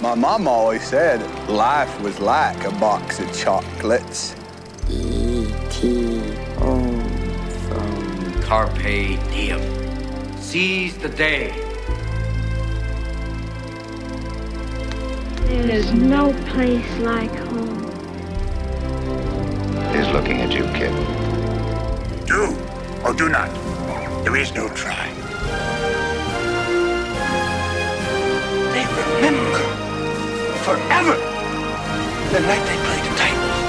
My mom always said life was like a box of chocolates. E.T. home from Carpe diem. Seize the day. There's no place like home. He's looking at you, kid. Do or do not. There is no try. They remember forever the night they played the Titans.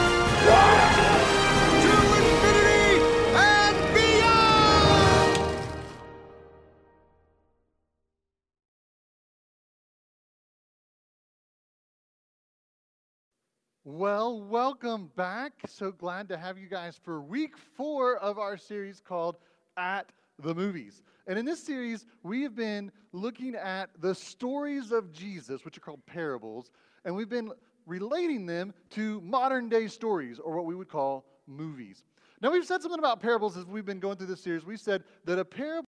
Well, welcome back. So glad to have you guys for week four of our series called At the Movies. And in this series, we have been looking at the stories of Jesus, which are called parables, and we've been relating them to modern day stories, or what we would call movies. Now, we've said something about parables as we've been going through this series. We said that a parable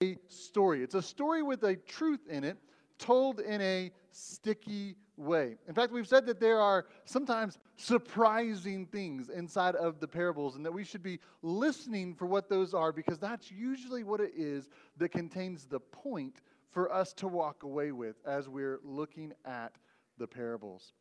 is a story, it's a story with a truth in it told in a sticky way. In fact, we've said that there are sometimes surprising things inside of the parables and that we should be listening for what those are because that's usually what it is that contains the point for us to walk away with as we're looking at the parables.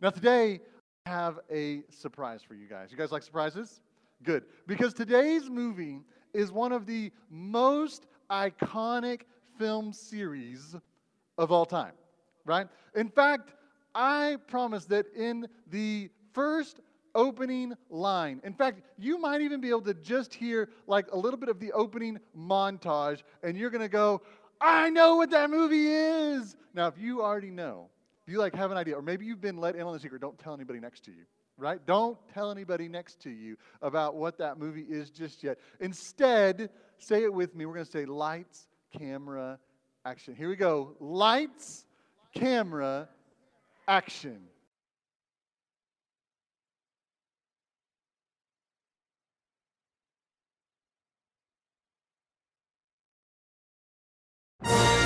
Now, today, I have a surprise for you guys. You guys like surprises? Good. Because today's movie is one of the most iconic film series of all time, right? In fact, I promise that in the first opening line, in fact, you might even be able to just hear like a little bit of the opening montage, and you're gonna go, I know what that movie is. Now, if you already know, you like have an idea, or maybe you've been let in on the secret, don't tell anybody next to you, right? Don't tell anybody next to you about what that movie is just yet. Instead, say it with me. We're gonna say lights, camera, action. Here we go. Lights, camera, action. Master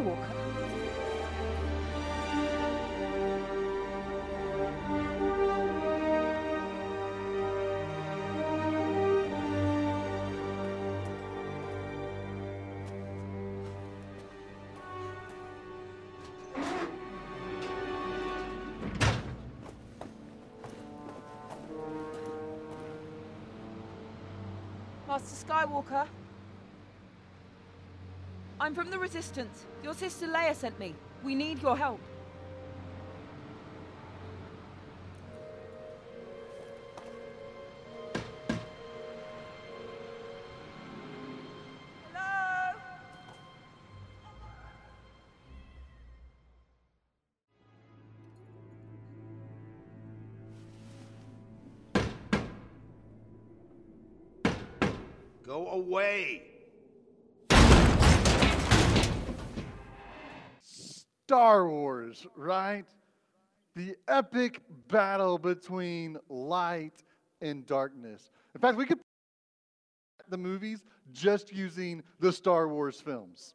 Skywalker? Master Skywalker? I'm from the Resistance. Your sister Leia sent me. We need your help. Go away. Star Wars, right? The epic battle between light and darkness. In fact, we could the movies just using the Star Wars films.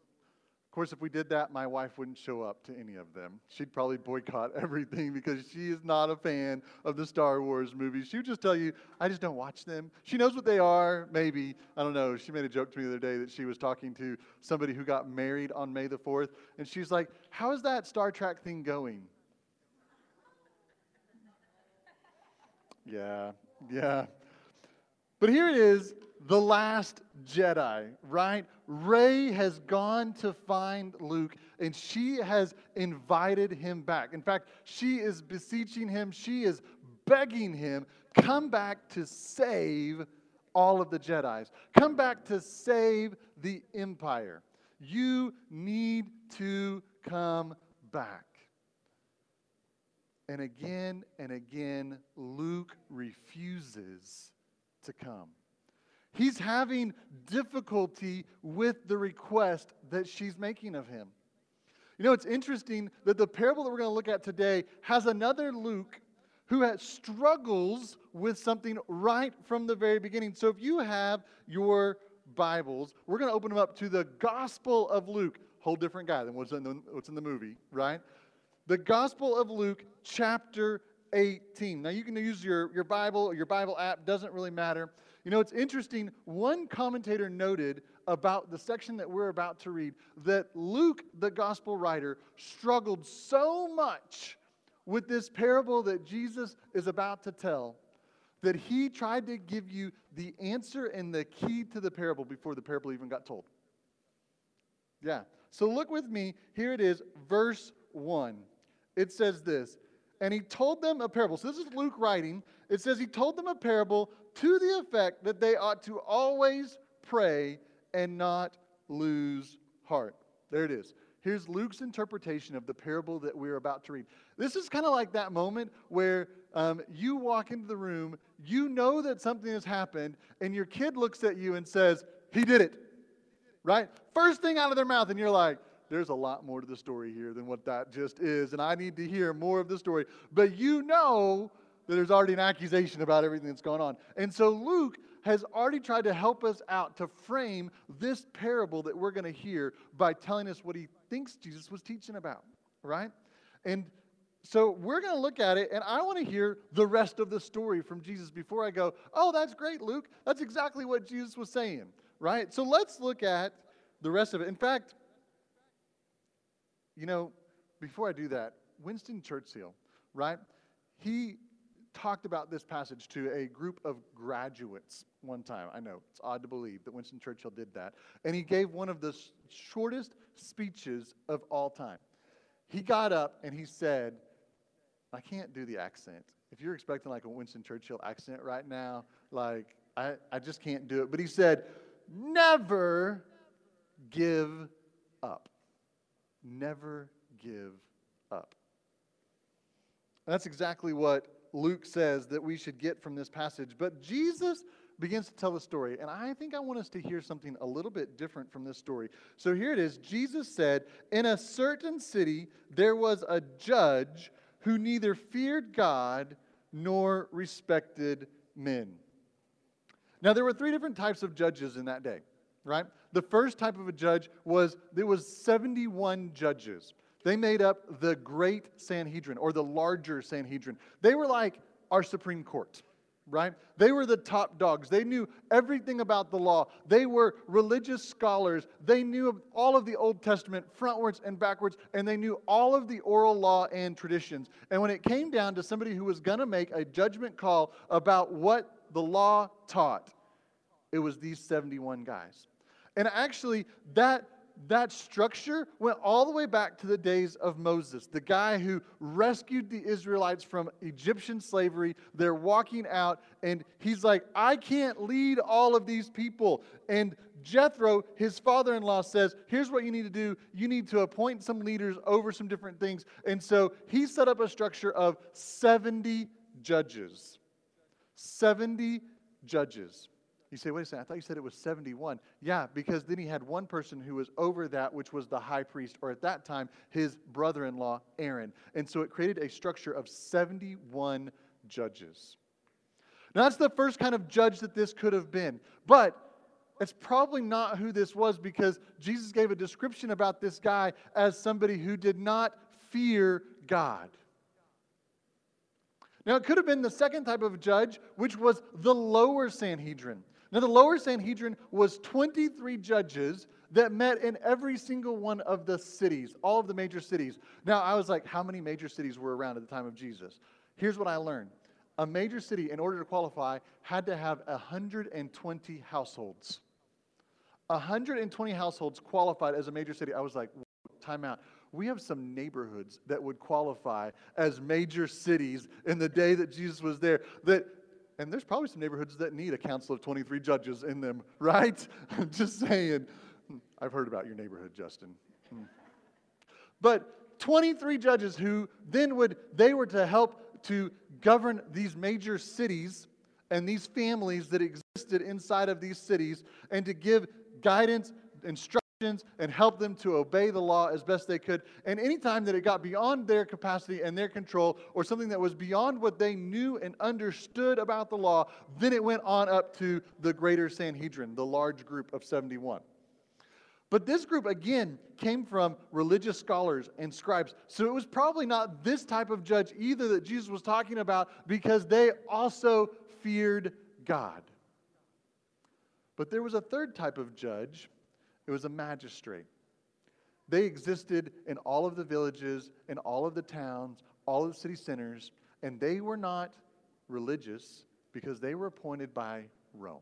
Course, if we did that, my wife wouldn't show up to any of them. She'd probably boycott everything because she is not a fan of the Star Wars movies. She would just tell you, I just don't watch them. She knows what they are, maybe. I don't know. She made a joke to me the other day that she was talking to somebody who got married on May the 4th, and she's like, How is that Star Trek thing going? Yeah, yeah. But here it is, the last Jedi, right? Rey has gone to find Luke and she has invited him back. In fact, she is beseeching him, she is begging him, come back to save all of the Jedi's. Come back to save the empire. You need to come back. And again and again, Luke refuses to come. He's having difficulty with the request that she's making of him. You know, it's interesting that the parable that we're going to look at today has another Luke who has, struggles with something right from the very beginning. So if you have your Bibles, we're going to open them up to the Gospel of Luke. Whole different guy than what's in the, what's in the movie, right? The Gospel of Luke, chapter 18. Now, you can use your, your Bible or your Bible app, doesn't really matter. You know, it's interesting. One commentator noted about the section that we're about to read that Luke, the gospel writer, struggled so much with this parable that Jesus is about to tell that he tried to give you the answer and the key to the parable before the parable even got told. Yeah. So look with me. Here it is, verse 1. It says this And he told them a parable. So this is Luke writing. It says he told them a parable to the effect that they ought to always pray and not lose heart. There it is. Here's Luke's interpretation of the parable that we're about to read. This is kind of like that moment where um, you walk into the room, you know that something has happened, and your kid looks at you and says, He did it. Right? First thing out of their mouth, and you're like, there's a lot more to the story here than what that just is, and I need to hear more of the story. But you know that there's already an accusation about everything that's going on. And so Luke has already tried to help us out to frame this parable that we're going to hear by telling us what he thinks Jesus was teaching about, right? And so we're going to look at it, and I want to hear the rest of the story from Jesus before I go, oh, that's great, Luke. That's exactly what Jesus was saying, right? So let's look at the rest of it. In fact, you know, before I do that, Winston Churchill, right? He talked about this passage to a group of graduates one time. I know it's odd to believe that Winston Churchill did that. And he gave one of the s- shortest speeches of all time. He got up and he said, I can't do the accent. If you're expecting like a Winston Churchill accent right now, like, I, I just can't do it. But he said, Never give up. Never give up. That's exactly what Luke says that we should get from this passage. But Jesus begins to tell a story, and I think I want us to hear something a little bit different from this story. So here it is Jesus said, In a certain city there was a judge who neither feared God nor respected men. Now, there were three different types of judges in that day, right? The first type of a judge was there was 71 judges. They made up the great Sanhedrin or the larger Sanhedrin. They were like our Supreme Court, right? They were the top dogs. They knew everything about the law. They were religious scholars. They knew all of the Old Testament frontwards and backwards, and they knew all of the oral law and traditions. And when it came down to somebody who was going to make a judgment call about what the law taught, it was these 71 guys. And actually, that that structure went all the way back to the days of Moses, the guy who rescued the Israelites from Egyptian slavery. They're walking out, and he's like, I can't lead all of these people. And Jethro, his father in law, says, Here's what you need to do you need to appoint some leaders over some different things. And so he set up a structure of 70 judges. 70 judges. You say, wait a second, I thought you said it was 71. Yeah, because then he had one person who was over that, which was the high priest, or at that time, his brother in law, Aaron. And so it created a structure of 71 judges. Now, that's the first kind of judge that this could have been. But it's probably not who this was because Jesus gave a description about this guy as somebody who did not fear God. Now, it could have been the second type of judge, which was the lower Sanhedrin. Now, the lower Sanhedrin was 23 judges that met in every single one of the cities, all of the major cities. Now, I was like, how many major cities were around at the time of Jesus? Here's what I learned a major city, in order to qualify, had to have 120 households. 120 households qualified as a major city. I was like, time out we have some neighborhoods that would qualify as major cities in the day that Jesus was there. That, and there's probably some neighborhoods that need a council of 23 judges in them, right? I'm just saying. I've heard about your neighborhood, Justin. Hmm. But 23 judges who then would, they were to help to govern these major cities and these families that existed inside of these cities and to give guidance, and instruction and help them to obey the law as best they could. And anytime that it got beyond their capacity and their control, or something that was beyond what they knew and understood about the law, then it went on up to the greater Sanhedrin, the large group of 71. But this group, again, came from religious scholars and scribes. So it was probably not this type of judge either that Jesus was talking about because they also feared God. But there was a third type of judge it was a magistrate. They existed in all of the villages, in all of the towns, all of the city centers, and they were not religious because they were appointed by Rome.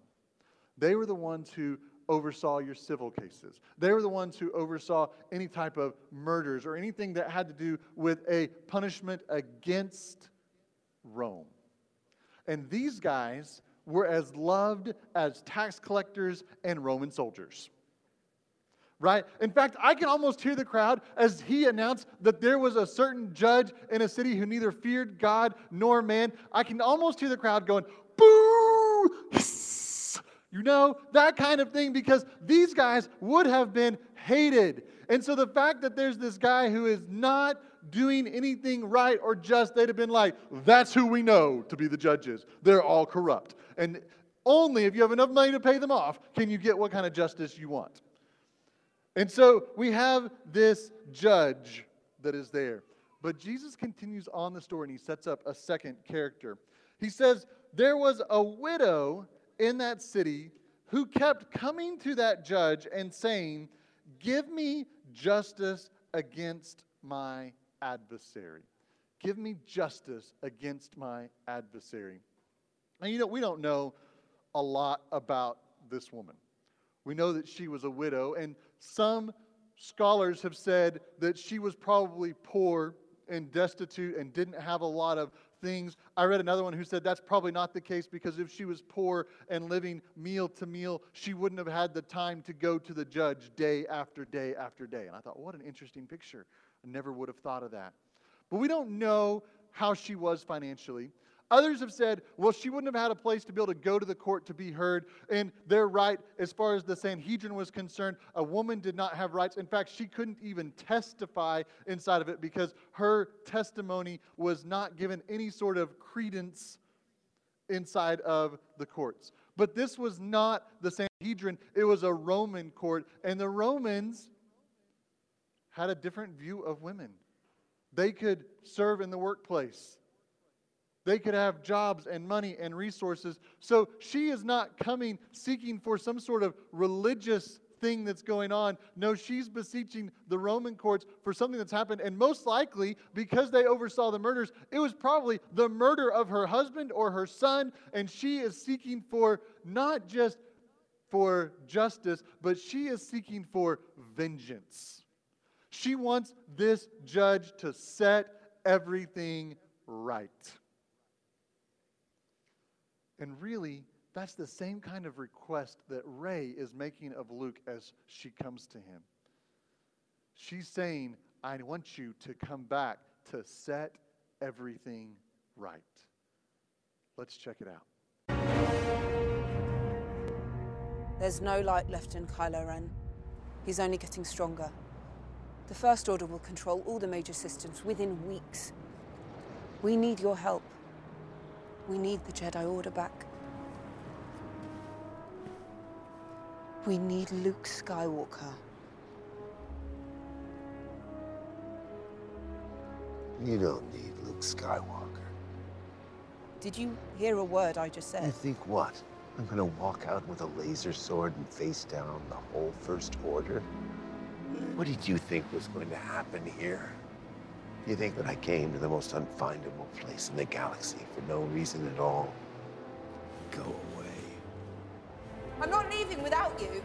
They were the ones who oversaw your civil cases. They were the ones who oversaw any type of murders or anything that had to do with a punishment against Rome. And these guys were as loved as tax collectors and Roman soldiers right? In fact, I can almost hear the crowd as he announced that there was a certain judge in a city who neither feared God nor man. I can almost hear the crowd going, boo! You know, that kind of thing, because these guys would have been hated. And so the fact that there's this guy who is not doing anything right or just, they'd have been like, that's who we know to be the judges. They're all corrupt. And only if you have enough money to pay them off can you get what kind of justice you want. And so we have this judge that is there. But Jesus continues on the story and he sets up a second character. He says, There was a widow in that city who kept coming to that judge and saying, Give me justice against my adversary. Give me justice against my adversary. And you know, we don't know a lot about this woman. We know that she was a widow, and some scholars have said that she was probably poor and destitute and didn't have a lot of things. I read another one who said that's probably not the case because if she was poor and living meal to meal, she wouldn't have had the time to go to the judge day after day after day. And I thought, what an interesting picture. I never would have thought of that. But we don't know how she was financially. Others have said, well, she wouldn't have had a place to be able to go to the court to be heard. And they're right as far as the Sanhedrin was concerned. A woman did not have rights. In fact, she couldn't even testify inside of it because her testimony was not given any sort of credence inside of the courts. But this was not the Sanhedrin, it was a Roman court. And the Romans had a different view of women. They could serve in the workplace. They could have jobs and money and resources. So she is not coming seeking for some sort of religious thing that's going on. No, she's beseeching the Roman courts for something that's happened. And most likely, because they oversaw the murders, it was probably the murder of her husband or her son. And she is seeking for not just for justice, but she is seeking for vengeance. She wants this judge to set everything right. And really, that's the same kind of request that Rey is making of Luke as she comes to him. She's saying, I want you to come back to set everything right. Let's check it out. There's no light left in Kylo Ren. He's only getting stronger. The First Order will control all the major systems within weeks. We need your help. We need the Jedi Order back. We need Luke Skywalker. You don't need Luke Skywalker. Did you hear a word I just said? You think what? I'm gonna walk out with a laser sword and face down the whole First Order? What did you think was going to happen here? You think that I came to the most unfindable place in the galaxy for no reason at all? Go away. I'm not leaving without you.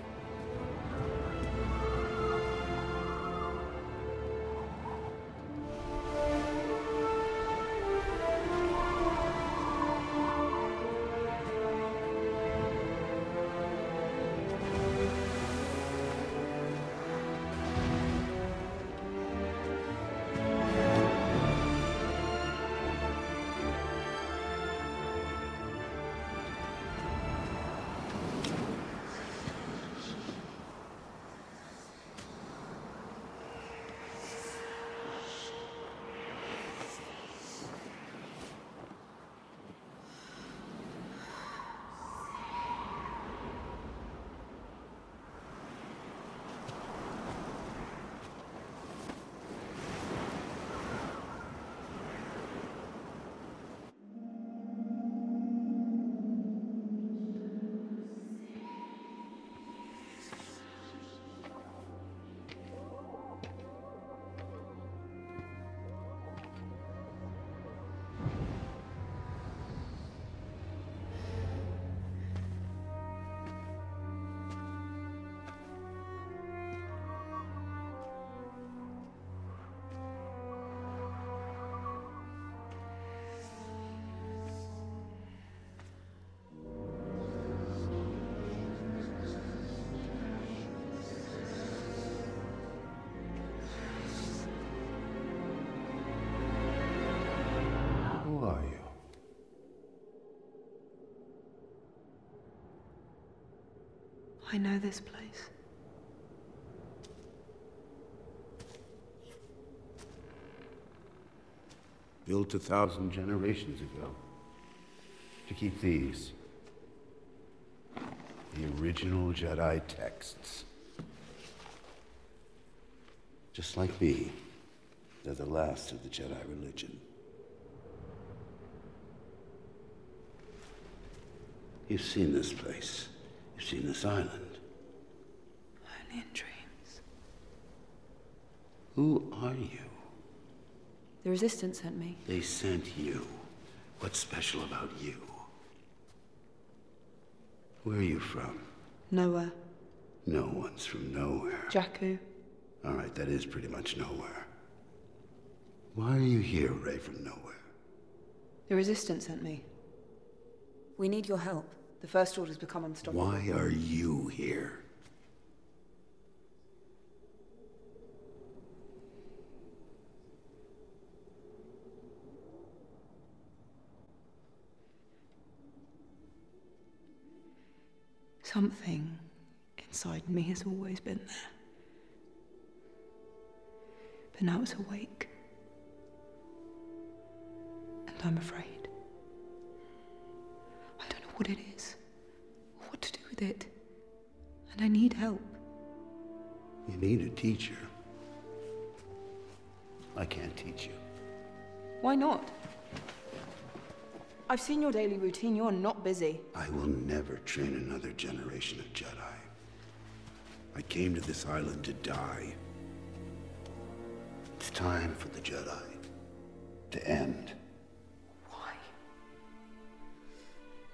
I know this place. built a thousand generations ago to keep these the original Jedi texts. Just like me, they're the last of the Jedi religion. You've seen this place. You've seen this island. Only in dreams. Who are you? The Resistance sent me. They sent you. What's special about you? Where are you from? Nowhere. No one's from nowhere. Jakku. All right, that is pretty much nowhere. Why are you here, Rey, from nowhere? The Resistance sent me. We need your help. The First Order's become unstoppable. Why are you here? Something inside me has always been there. But now it's awake. And I'm afraid. What it is, what to do with it. And I need help. You need a teacher. I can't teach you. Why not? I've seen your daily routine. You're not busy. I will never train another generation of Jedi. I came to this island to die. It's time for the Jedi to end.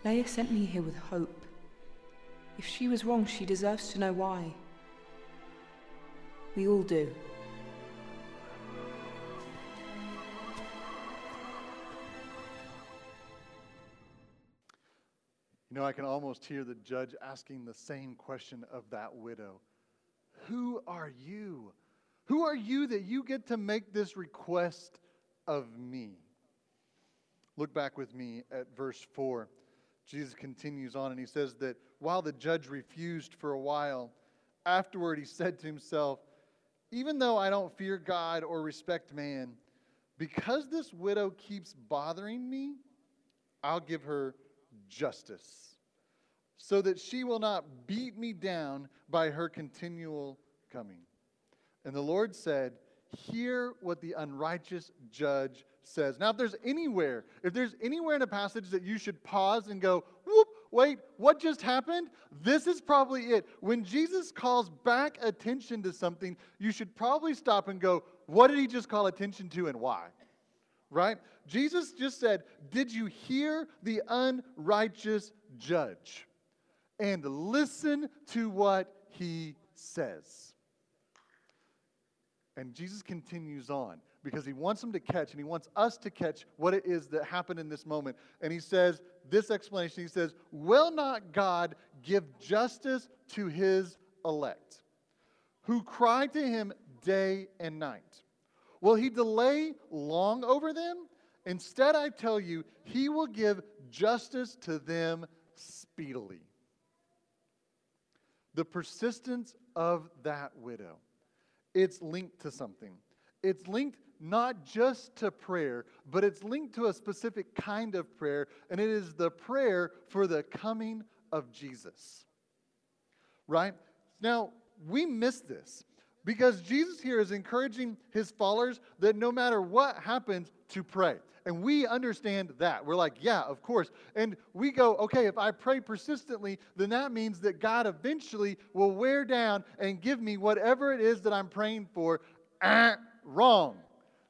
Leia sent me here with hope. If she was wrong, she deserves to know why. We all do. You know, I can almost hear the judge asking the same question of that widow Who are you? Who are you that you get to make this request of me? Look back with me at verse 4. Jesus continues on and he says that while the judge refused for a while, afterward he said to himself, Even though I don't fear God or respect man, because this widow keeps bothering me, I'll give her justice, so that she will not beat me down by her continual coming. And the Lord said, Hear what the unrighteous judge says. Now, if there's anywhere, if there's anywhere in a passage that you should pause and go, whoop, wait, what just happened? This is probably it. When Jesus calls back attention to something, you should probably stop and go, what did he just call attention to and why? Right? Jesus just said, Did you hear the unrighteous judge? And listen to what he says. And Jesus continues on because he wants them to catch and he wants us to catch what it is that happened in this moment. And he says, this explanation, he says, Will not God give justice to his elect, who cry to him day and night? Will he delay long over them? Instead, I tell you, he will give justice to them speedily. The persistence of that widow it's linked to something. It's linked not just to prayer, but it's linked to a specific kind of prayer, and it is the prayer for the coming of Jesus. Right? Now, we miss this because Jesus here is encouraging his followers that no matter what happens, to pray. And we understand that. We're like, yeah, of course. And we go, okay, if I pray persistently, then that means that God eventually will wear down and give me whatever it is that I'm praying for. Ah, wrong.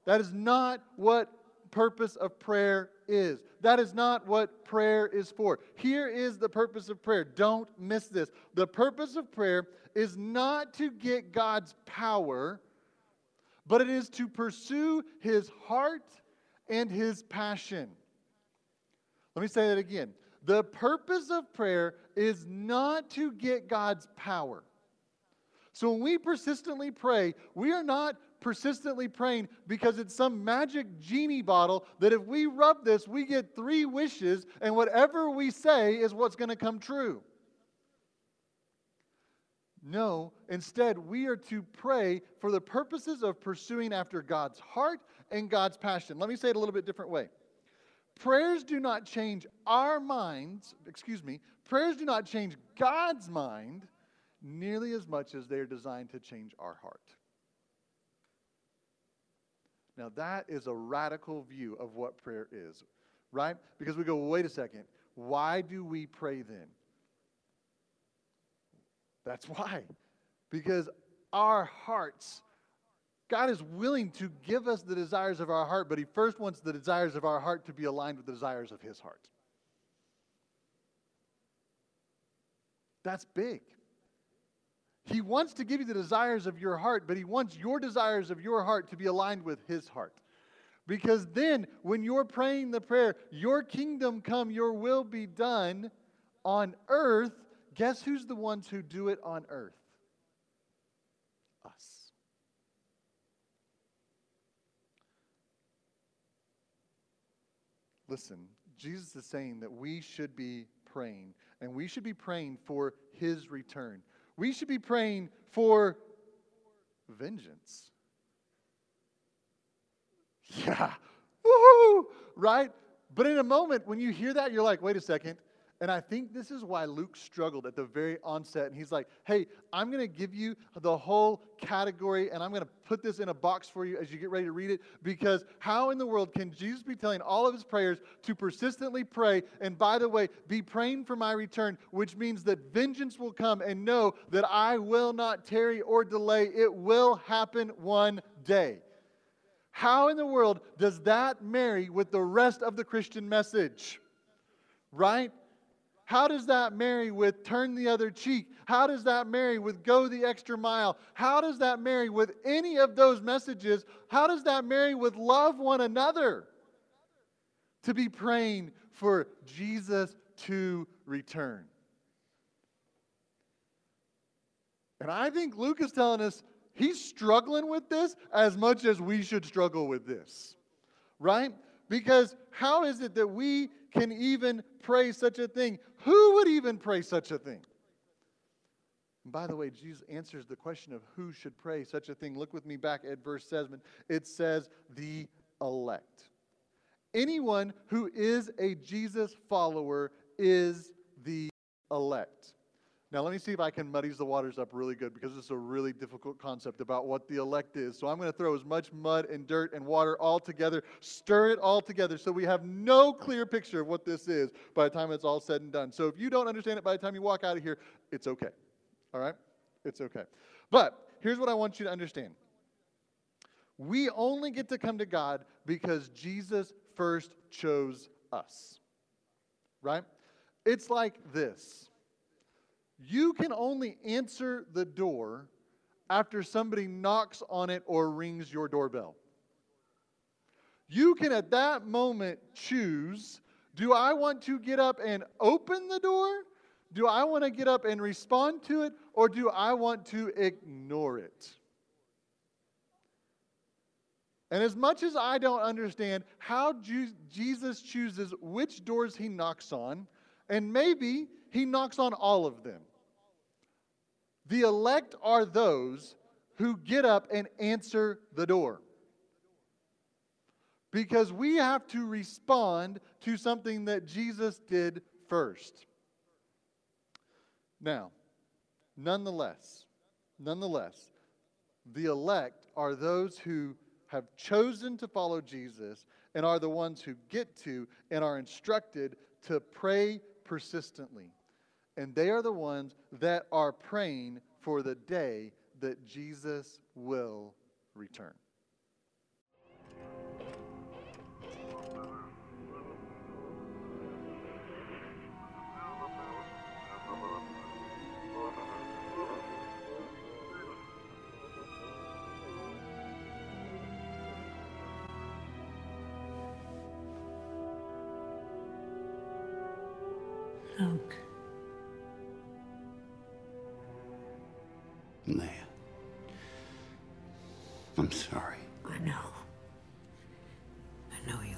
That is not what purpose of prayer is. That is not what prayer is for. Here is the purpose of prayer. Don't miss this. The purpose of prayer is not to get God's power, but it is to pursue his heart and his passion. Let me say that again. The purpose of prayer is not to get God's power. So when we persistently pray, we are not persistently praying because it's some magic genie bottle that if we rub this, we get three wishes, and whatever we say is what's going to come true. No, instead, we are to pray for the purposes of pursuing after God's heart and God's passion. Let me say it a little bit different way. Prayers do not change our minds, excuse me, prayers do not change God's mind nearly as much as they are designed to change our heart. Now, that is a radical view of what prayer is, right? Because we go, well, wait a second. Why do we pray then? That's why. Because our hearts, God is willing to give us the desires of our heart, but He first wants the desires of our heart to be aligned with the desires of His heart. That's big. He wants to give you the desires of your heart, but He wants your desires of your heart to be aligned with His heart. Because then, when you're praying the prayer, Your kingdom come, Your will be done on earth, guess who's the ones who do it on earth? Us. Listen, Jesus is saying that we should be praying, and we should be praying for His return we should be praying for vengeance. Yeah, woohoo, right? But in a moment, when you hear that, you're like, wait a second, and I think this is why Luke struggled at the very onset. And he's like, hey, I'm going to give you the whole category and I'm going to put this in a box for you as you get ready to read it. Because how in the world can Jesus be telling all of his prayers to persistently pray? And by the way, be praying for my return, which means that vengeance will come and know that I will not tarry or delay. It will happen one day. How in the world does that marry with the rest of the Christian message? Right? How does that marry with turn the other cheek? How does that marry with go the extra mile? How does that marry with any of those messages? How does that marry with love one another? To be praying for Jesus to return. And I think Luke is telling us he's struggling with this as much as we should struggle with this, right? Because how is it that we can even pray such a thing? Who would even pray such a thing? And by the way, Jesus answers the question of who should pray such a thing. Look with me back at verse 7. It says, the elect. Anyone who is a Jesus follower is the elect. Now, let me see if I can muddy the waters up really good because is a really difficult concept about what the elect is. So I'm going to throw as much mud and dirt and water all together, stir it all together so we have no clear picture of what this is by the time it's all said and done. So if you don't understand it by the time you walk out of here, it's okay. All right? It's okay. But here's what I want you to understand we only get to come to God because Jesus first chose us. Right? It's like this you can only answer the door after somebody knocks on it or rings your doorbell. You can at that moment choose do I want to get up and open the door? Do I want to get up and respond to it? Or do I want to ignore it? And as much as I don't understand how Jesus chooses which doors he knocks on, and maybe he knocks on all of them. The elect are those who get up and answer the door. Because we have to respond to something that Jesus did first. Now, nonetheless, nonetheless, the elect are those who have chosen to follow Jesus and are the ones who get to and are instructed to pray persistently. And they are the ones that are praying for the day that Jesus will return. I'm sorry. I know. I know you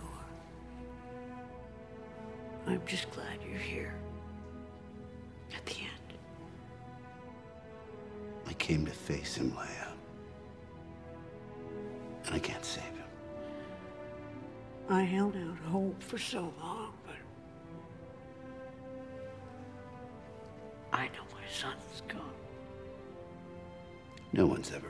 are. I'm just glad you're here. At the end. I came to face him, Leia. And I can't save him. I held out hope for so long, but I know my son's gone. No one's ever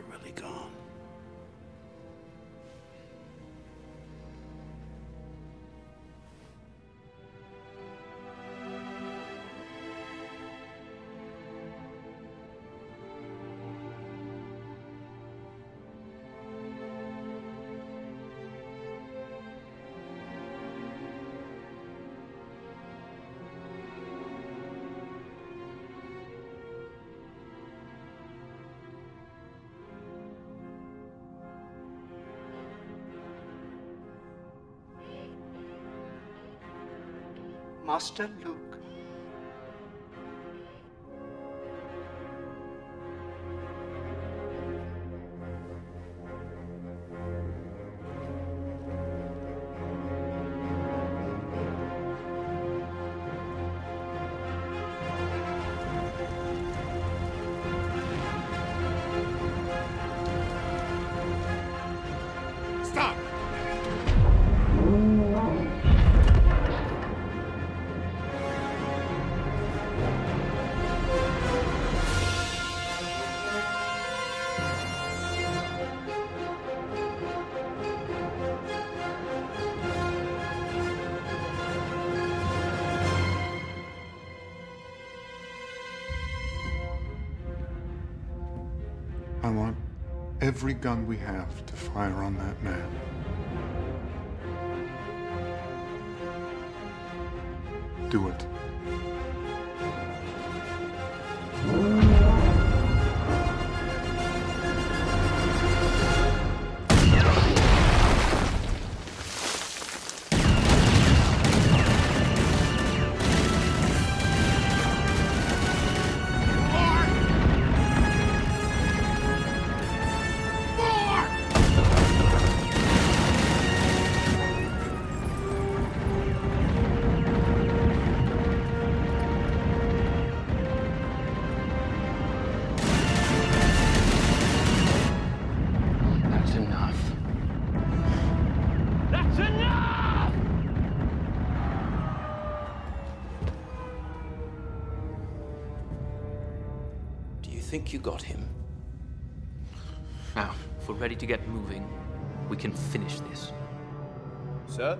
Master Luke. Every gun we have to fire on that man. Think you got him? Now, if we're ready to get moving, we can finish this. Sir?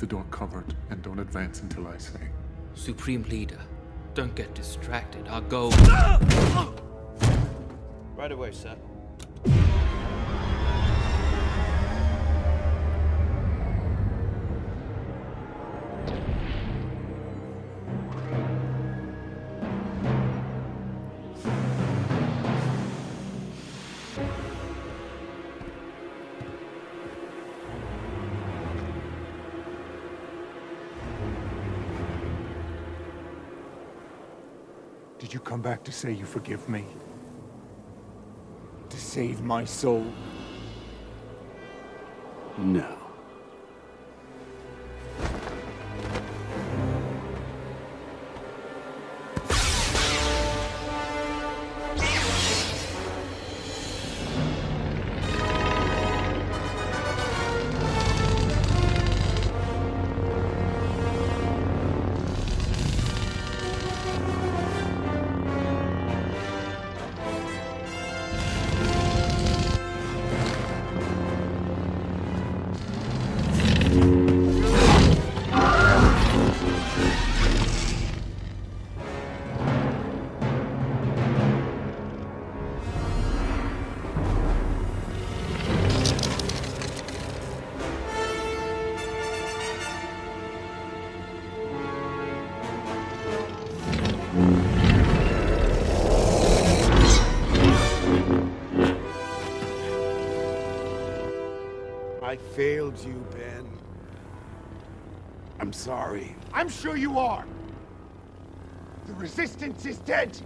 The door covered and don't advance until I say. Supreme Leader, don't get distracted. Our goal. Right away, sir. Did you come back to say you forgive me? To save my soul? No. I'm sorry. I'm sure you are. The Resistance is dead.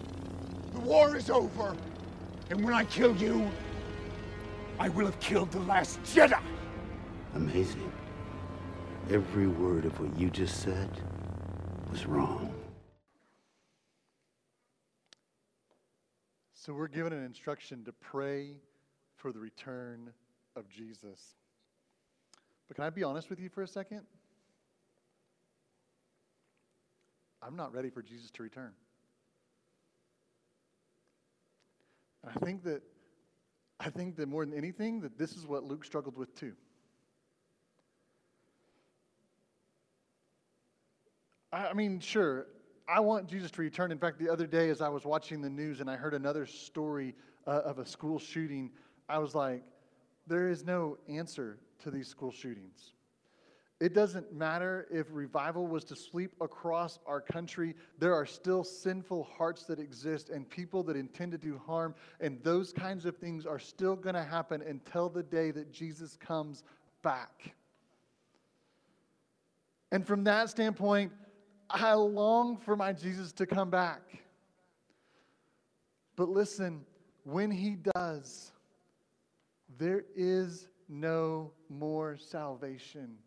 The war is over. And when I kill you, I will have killed the last Jedi. Amazing. Every word of what you just said was wrong. So we're given an instruction to pray for the return of Jesus. But can I be honest with you for a second? I'm not ready for Jesus to return. And I think that I think that more than anything that this is what Luke struggled with too. I I mean, sure, I want Jesus to return. In fact, the other day, as I was watching the news and I heard another story uh, of a school shooting, I was like, there is no answer to these school shootings. It doesn't matter if revival was to sweep across our country, there are still sinful hearts that exist and people that intend to do harm, and those kinds of things are still going to happen until the day that Jesus comes back. And from that standpoint, I long for my Jesus to come back. But listen, when he does, there is no more salvation.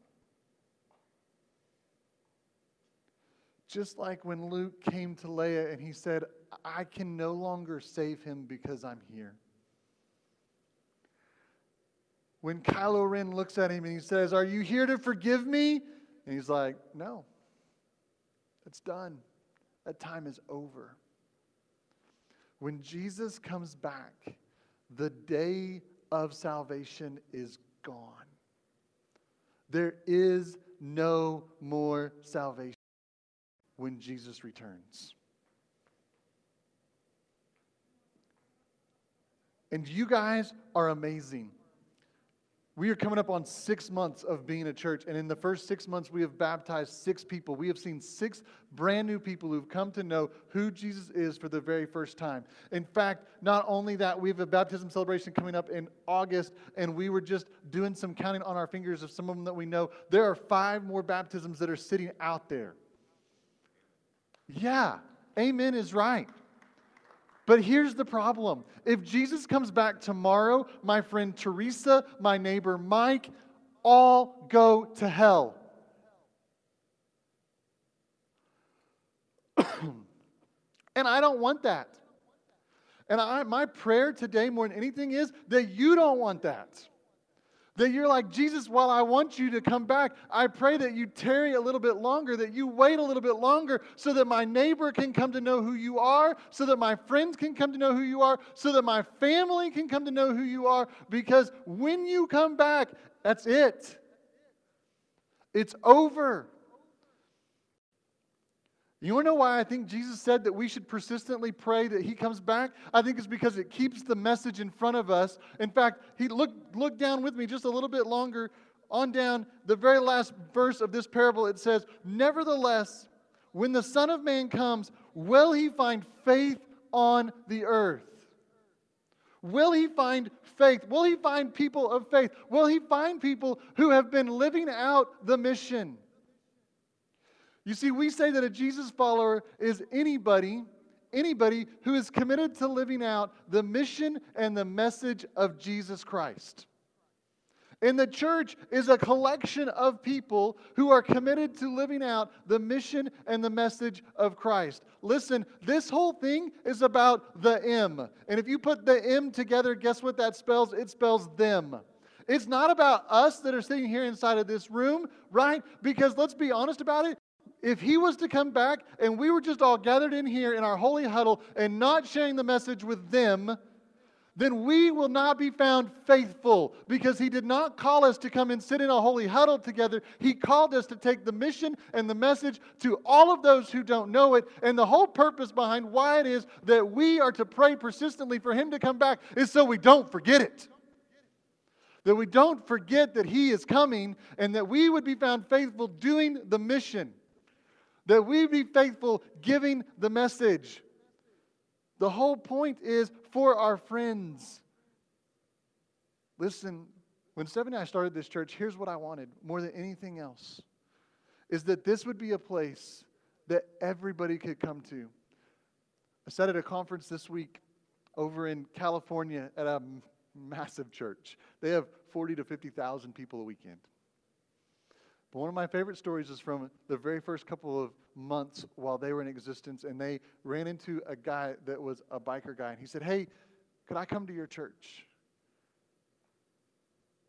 Just like when Luke came to Leia and he said, I can no longer save him because I'm here. When Kylo Ren looks at him and he says, Are you here to forgive me? And he's like, No, it's done. That time is over. When Jesus comes back, the day of salvation is gone. There is no more salvation when Jesus returns. And you guys are amazing. We are coming up on six months of being a church, and in the first six months, we have baptized six people. We have seen six brand new people who've come to know who Jesus is for the very first time. In fact, not only that, we have a baptism celebration coming up in August, and we were just doing some counting on our fingers of some of them that we know. There are five more baptisms that are sitting out there. Yeah, amen is right. But here's the problem if Jesus comes back tomorrow, my friend Teresa, my neighbor Mike, all go to hell. and I don't want that. And I, my prayer today, more than anything, is that you don't want that. That you're like, Jesus, while I want you to come back, I pray that you tarry a little bit longer, that you wait a little bit longer so that my neighbor can come to know who you are, so that my friends can come to know who you are, so that my family can come to know who you are. Because when you come back, that's it. It's over. You want to know why I think Jesus said that we should persistently pray that he comes back? I think it's because it keeps the message in front of us. In fact, he look look down with me just a little bit longer on down the very last verse of this parable it says, "Nevertheless, when the Son of man comes, will he find faith on the earth?" Will he find faith? Will he find people of faith? Will he find people who have been living out the mission? You see, we say that a Jesus follower is anybody, anybody who is committed to living out the mission and the message of Jesus Christ. And the church is a collection of people who are committed to living out the mission and the message of Christ. Listen, this whole thing is about the M. And if you put the M together, guess what that spells? It spells them. It's not about us that are sitting here inside of this room, right? Because let's be honest about it if he was to come back and we were just all gathered in here in our holy huddle and not sharing the message with them, then we will not be found faithful because he did not call us to come and sit in a holy huddle together. He called us to take the mission and the message to all of those who don't know it. And the whole purpose behind why it is that we are to pray persistently for him to come back is so we don't forget it. That we don't forget that he is coming and that we would be found faithful doing the mission that we be faithful giving the message. The whole point is for our friends. Listen, when Steph and I started this church, here's what I wanted more than anything else is that this would be a place that everybody could come to. I sat at a conference this week over in California at a massive church. They have 40 to 50,000 people a weekend. But one of my favorite stories is from the very first couple of months while they were in existence, and they ran into a guy that was a biker guy, and he said, Hey, could I come to your church?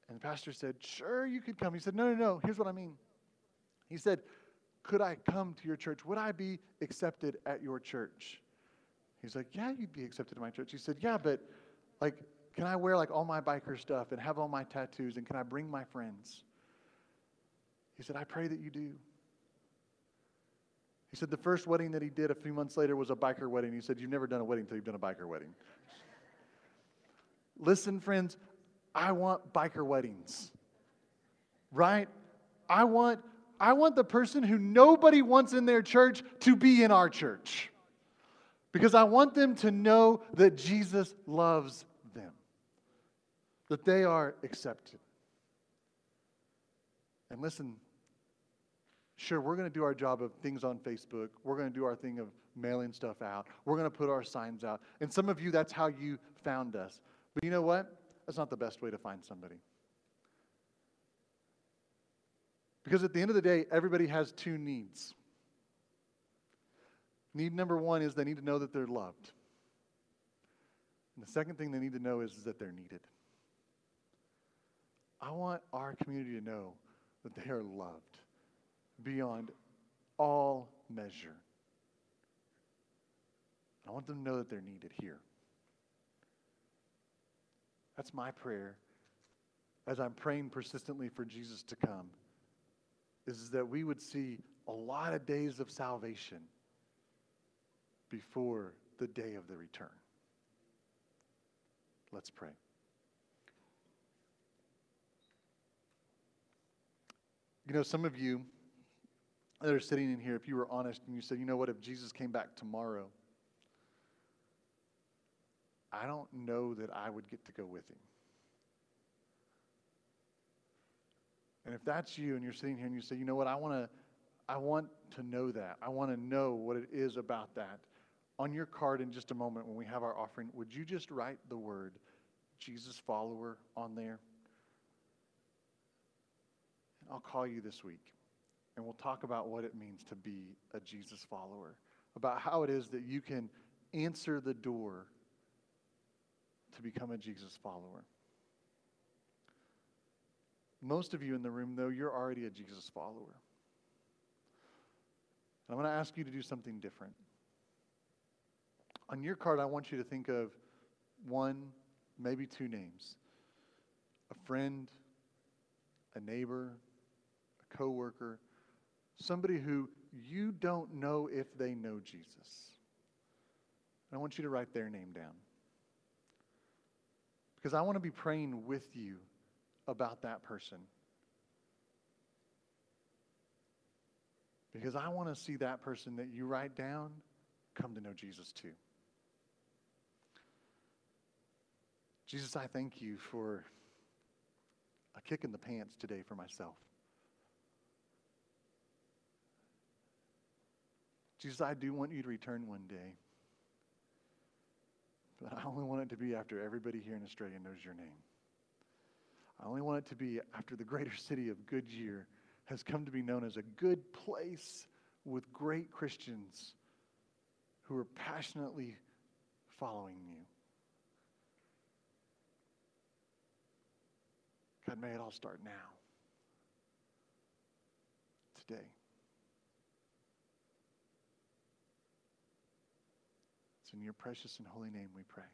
And the pastor said, Sure, you could come. He said, No, no, no. Here's what I mean. He said, Could I come to your church? Would I be accepted at your church? He's like, Yeah, you'd be accepted at my church. He said, Yeah, but like, can I wear like all my biker stuff and have all my tattoos and can I bring my friends? He said, I pray that you do. He said the first wedding that he did a few months later was a biker wedding. He said, You've never done a wedding until you've done a biker wedding. Listen, friends, I want biker weddings. Right? I want I want the person who nobody wants in their church to be in our church. Because I want them to know that Jesus loves them. That they are accepted. And listen, Sure, we're going to do our job of things on Facebook. We're going to do our thing of mailing stuff out. We're going to put our signs out. And some of you, that's how you found us. But you know what? That's not the best way to find somebody. Because at the end of the day, everybody has two needs. Need number one is they need to know that they're loved. And the second thing they need to know is, is that they're needed. I want our community to know that they are loved beyond all measure. I want them to know that they're needed here. That's my prayer as I'm praying persistently for Jesus to come, is that we would see a lot of days of salvation before the day of the return. Let's pray. You know, some of you that are sitting in here, if you were honest and you said, you know what, if Jesus came back tomorrow, I don't know that I would get to go with him. And if that's you and you're sitting here and you say, you know what, I want to I want to know that. I want to know what it is about that. on your card in just a moment when we have our offering, would you just write the word Jesus follower on there? And I'll call you this week and we'll talk about what it means to be a Jesus follower, about how it is that you can answer the door to become a Jesus follower. Most of you in the room, though, you're already a Jesus follower. And I'm going to ask you to do something different. On your card, I want you to think of one, maybe two names a friend, a neighbor, a coworker, somebody who you don't know if they know Jesus. I want you to write their name down. Because I want to be praying with you about that person. Because I want to see that person that you write down come to know Jesus too. Jesus, I thank you for a kick in the pants today for myself. Jesus, I do want you to return one day. But I only want it to be after everybody here in Estrella knows your name. I only want it to be after the greater city of Goodyear has come to be known as a good place with great Christians who are passionately following you. God, may it all start now, today. It's in your precious and holy name we pray.